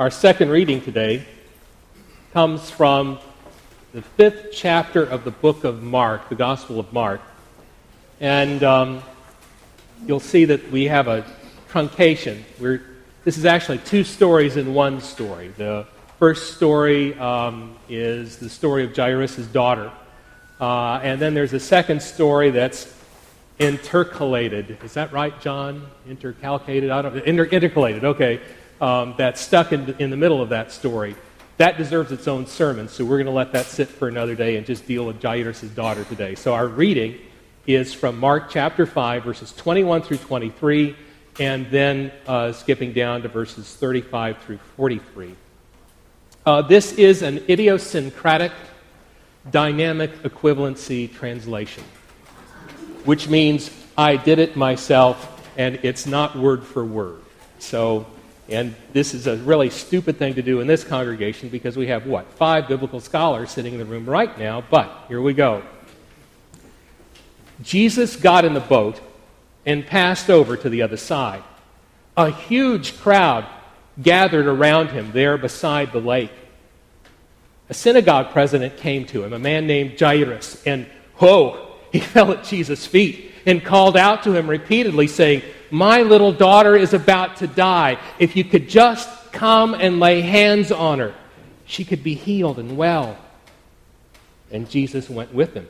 Our second reading today comes from the fifth chapter of the book of Mark, the Gospel of Mark. And um, you'll see that we have a truncation. We're, this is actually two stories in one story. The first story um, is the story of Jairus' daughter. Uh, and then there's a second story that's intercalated. Is that right, John? Intercalcated? I don't inter- intercalated, okay. Um, that's stuck in, in the middle of that story. That deserves its own sermon, so we're going to let that sit for another day and just deal with Jairus' daughter today. So our reading is from Mark chapter 5, verses 21 through 23, and then uh, skipping down to verses 35 through 43. Uh, this is an idiosyncratic dynamic equivalency translation, which means I did it myself and it's not word for word. So and this is a really stupid thing to do in this congregation because we have, what, five biblical scholars sitting in the room right now, but here we go. Jesus got in the boat and passed over to the other side. A huge crowd gathered around him there beside the lake. A synagogue president came to him, a man named Jairus, and whoa, he fell at Jesus' feet and called out to him repeatedly, saying, My little daughter is about to die. If you could just come and lay hands on her, she could be healed and well. And Jesus went with him.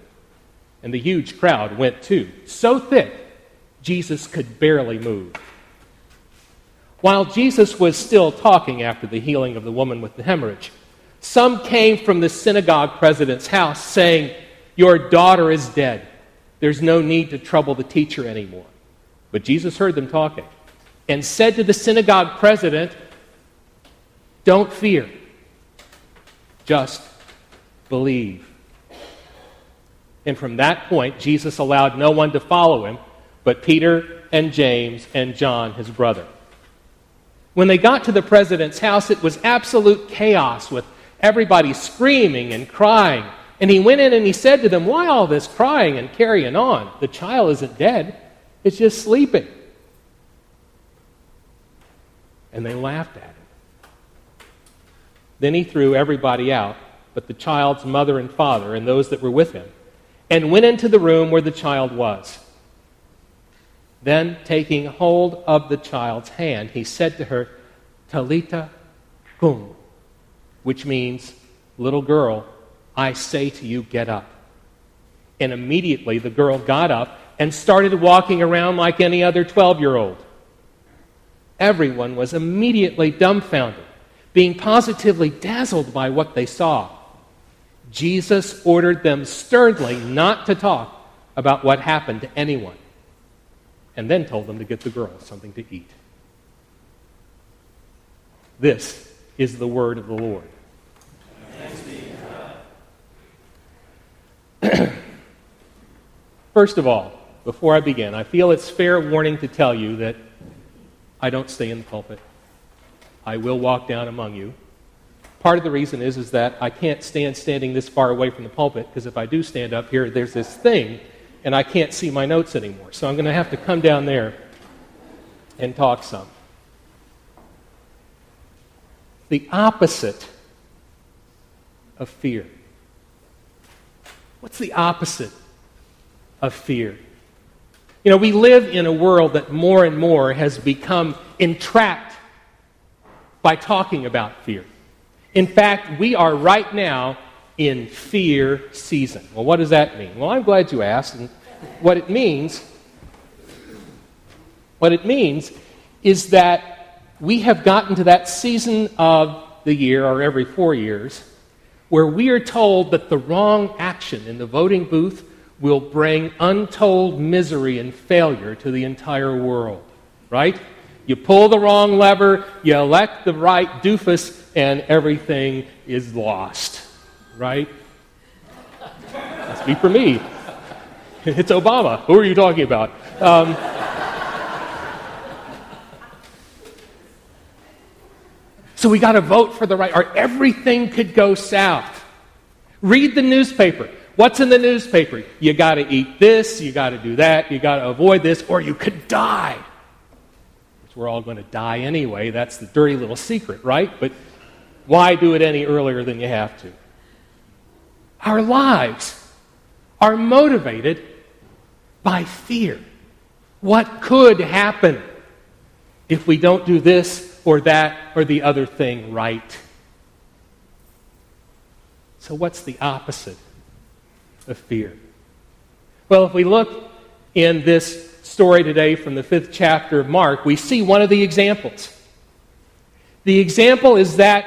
And the huge crowd went too, so thick, Jesus could barely move. While Jesus was still talking after the healing of the woman with the hemorrhage, some came from the synagogue president's house saying, Your daughter is dead. There's no need to trouble the teacher anymore. But Jesus heard them talking and said to the synagogue president, Don't fear, just believe. And from that point, Jesus allowed no one to follow him but Peter and James and John, his brother. When they got to the president's house, it was absolute chaos with everybody screaming and crying. And he went in and he said to them, Why all this crying and carrying on? The child isn't dead, it's just sleeping. And they laughed at him. Then he threw everybody out, but the child's mother and father and those that were with him, and went into the room where the child was. Then, taking hold of the child's hand, he said to her, Talita cum, which means, Little girl, I say to you, get up. And immediately the girl got up and started walking around like any other 12 year old. Everyone was immediately dumbfounded, being positively dazzled by what they saw. Jesus ordered them sternly not to talk about what happened to anyone, and then told them to get the girl something to eat. This is the word of the Lord. First of all, before I begin, I feel it's fair warning to tell you that I don't stay in the pulpit. I will walk down among you. Part of the reason is, is that I can't stand standing this far away from the pulpit because if I do stand up here, there's this thing and I can't see my notes anymore. So I'm going to have to come down there and talk some. The opposite of fear. What's the opposite of fear? You know, we live in a world that more and more has become entrapped by talking about fear. In fact, we are right now in fear season. Well, what does that mean? Well, I'm glad you asked. And what it means, what it means is that we have gotten to that season of the year, or every four years, where we are told that the wrong action in the voting booth will bring untold misery and failure to the entire world. Right? You pull the wrong lever, you elect the right doofus, and everything is lost. Right? Speak for me. It's Obama. Who are you talking about? Um, so we got to vote for the right, or everything could go south. Read the newspaper. What's in the newspaper? You got to eat this, you got to do that, you got to avoid this, or you could die. we're all going to die anyway. That's the dirty little secret, right? But why do it any earlier than you have to? Our lives are motivated by fear. What could happen if we don't do this or that or the other thing right? So, what's the opposite of fear? Well, if we look in this story today from the fifth chapter of Mark, we see one of the examples. The example is that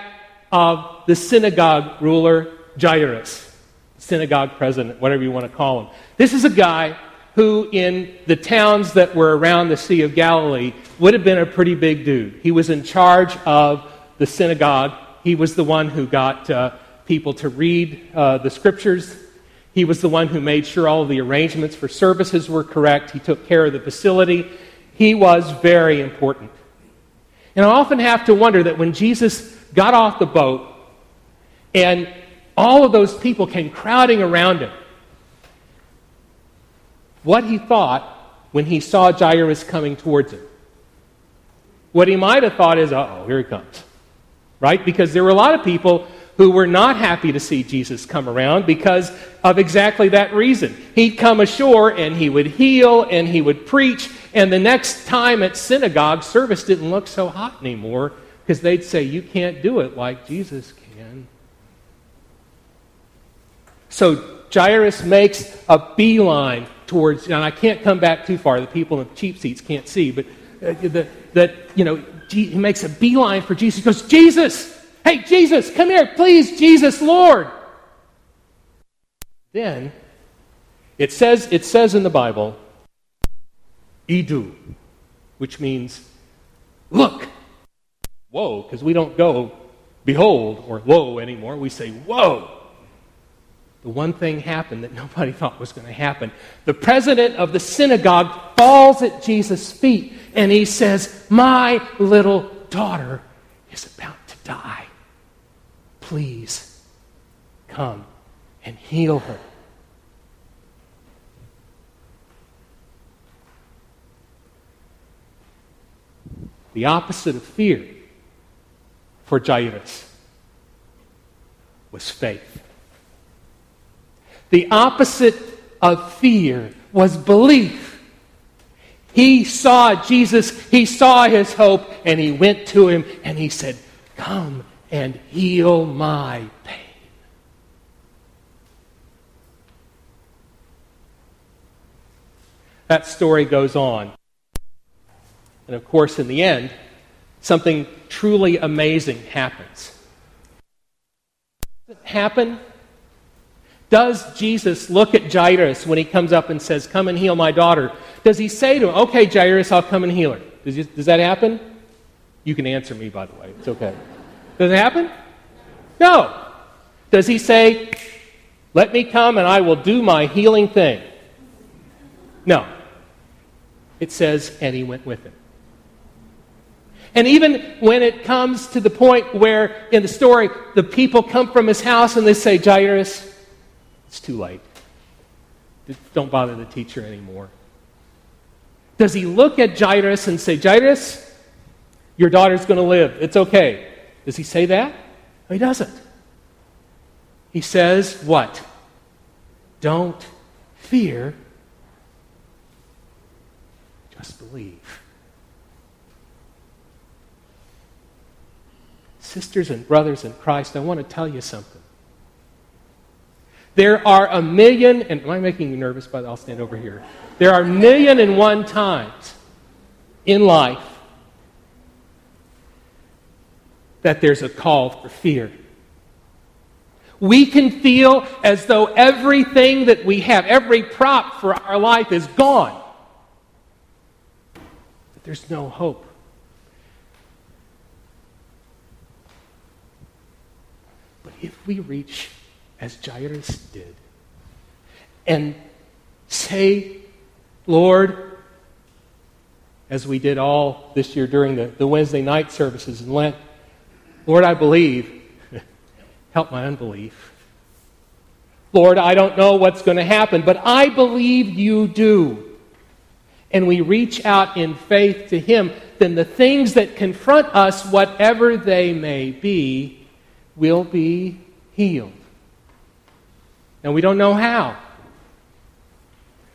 of the synagogue ruler Jairus, synagogue president, whatever you want to call him. This is a guy who, in the towns that were around the Sea of Galilee, would have been a pretty big dude. He was in charge of the synagogue. He was the one who got uh, people to read uh, the scriptures. He was the one who made sure all the arrangements for services were correct. He took care of the facility. He was very important. And I often have to wonder that when Jesus got off the boat and all of those people came crowding around him, what he thought when he saw Jairus coming towards him. What he might have thought is, oh, here he comes. Right? Because there were a lot of people who were not happy to see Jesus come around because of exactly that reason. He'd come ashore and he would heal and he would preach, and the next time at synagogue, service didn't look so hot anymore because they'd say, You can't do it like Jesus can. So Jairus makes a beeline towards, and I can't come back too far, the people in the cheap seats can't see, but uh, the, that, you know, he makes a beeline for Jesus. He goes, Jesus! Hey, Jesus, come here, please, Jesus, Lord! Then, it says, it says in the Bible, idou, which means look. Whoa, because we don't go behold or lo anymore. We say whoa the one thing happened that nobody thought was going to happen. The president of the synagogue falls at Jesus' feet and he says, My little daughter is about to die. Please come and heal her. The opposite of fear for Jairus was faith. The opposite of fear was belief. He saw Jesus, he saw his hope, and he went to him and he said, Come and heal my pain. That story goes on. And of course, in the end, something truly amazing happens. Does it happen does Jesus look at Jairus when he comes up and says, Come and heal my daughter? Does he say to him, Okay, Jairus, I'll come and heal her? Does, you, does that happen? You can answer me, by the way. It's okay. Does it happen? No. Does he say, Let me come and I will do my healing thing? No. It says, And he went with him. And even when it comes to the point where in the story the people come from his house and they say, Jairus, it's too late. Don't bother the teacher anymore. Does he look at Jairus and say, Jairus, your daughter's going to live. It's okay. Does he say that? No, he doesn't. He says, What? Don't fear, just believe. Sisters and brothers in Christ, I want to tell you something. There are a million, and am I making you nervous? But I'll stand over here. There are a million and one times in life that there's a call for fear. We can feel as though everything that we have, every prop for our life is gone. But there's no hope. But if we reach as Jairus did, and say, Lord, as we did all this year during the, the Wednesday night services in Lent, Lord, I believe. Help my unbelief. Lord, I don't know what's going to happen, but I believe you do. And we reach out in faith to Him then the things that confront us, whatever they may be, will be healed. And we don't know how.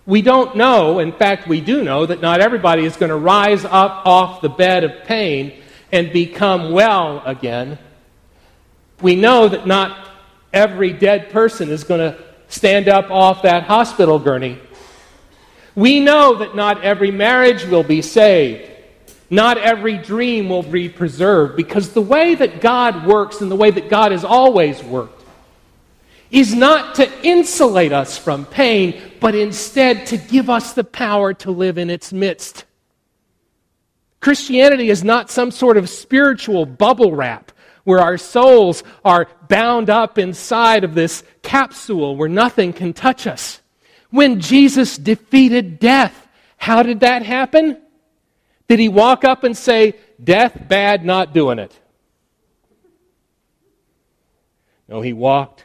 We don't know, in fact, we do know that not everybody is going to rise up off the bed of pain and become well again. We know that not every dead person is going to stand up off that hospital gurney. We know that not every marriage will be saved. Not every dream will be preserved because the way that God works and the way that God has always worked is not to insulate us from pain, but instead to give us the power to live in its midst. Christianity is not some sort of spiritual bubble wrap where our souls are bound up inside of this capsule where nothing can touch us. When Jesus defeated death, how did that happen? Did he walk up and say, Death, bad, not doing it? No, he walked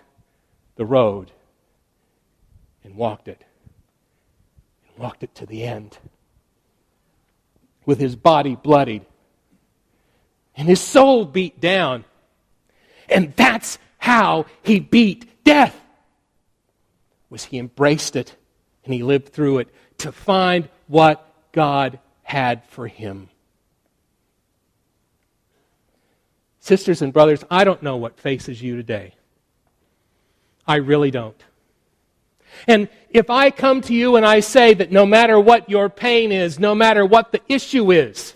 the road and walked it. And walked it to the end. With his body bloodied and his soul beat down. And that's how he beat death. Was he embraced it and he lived through it to find what God had for him. Sisters and brothers, I don't know what faces you today. I really don't. And if I come to you and I say that no matter what your pain is, no matter what the issue is,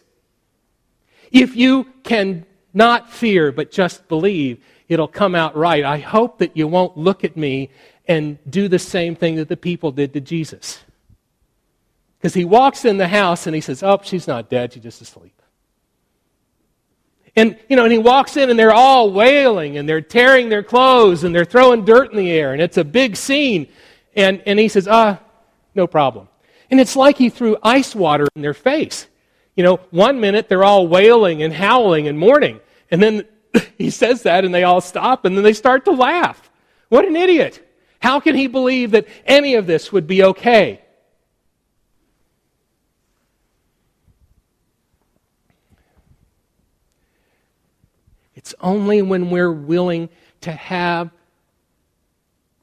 if you can not fear but just believe, it'll come out right. I hope that you won't look at me and do the same thing that the people did to Jesus. Because he walks in the house and he says, Oh, she's not dead, she's just asleep. And, you know, and he walks in and they're all wailing and they're tearing their clothes and they're throwing dirt in the air and it's a big scene. And, and he says, ah, no problem. And it's like he threw ice water in their face. You know, one minute they're all wailing and howling and mourning. And then he says that and they all stop and then they start to laugh. What an idiot. How can he believe that any of this would be okay? It's only when we're willing to have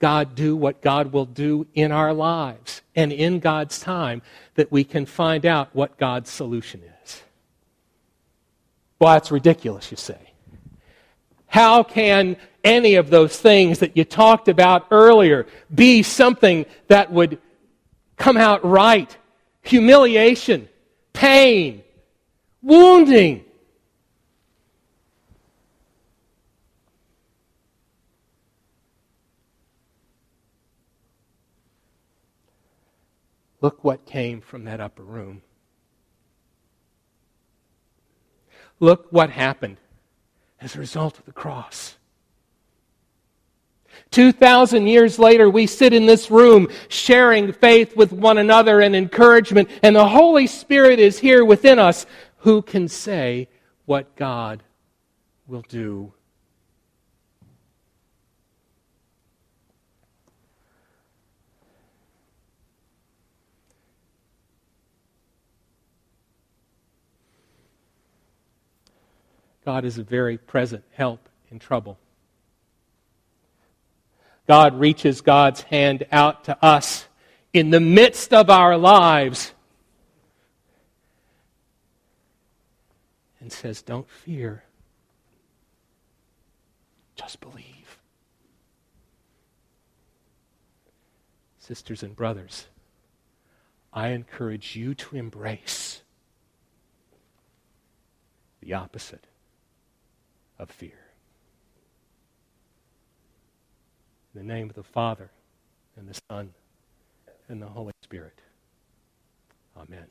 God do what God will do in our lives and in God's time that we can find out what God's solution is. Well, that's ridiculous, you say. How can any of those things that you talked about earlier be something that would come out right? Humiliation, pain, wounding, Look what came from that upper room. Look what happened as a result of the cross. 2,000 years later, we sit in this room sharing faith with one another and encouragement, and the Holy Spirit is here within us. Who can say what God will do God is a very present help in trouble. God reaches God's hand out to us in the midst of our lives and says, Don't fear, just believe. Sisters and brothers, I encourage you to embrace the opposite of fear. In the name of the Father, and the Son, and the Holy Spirit. Amen.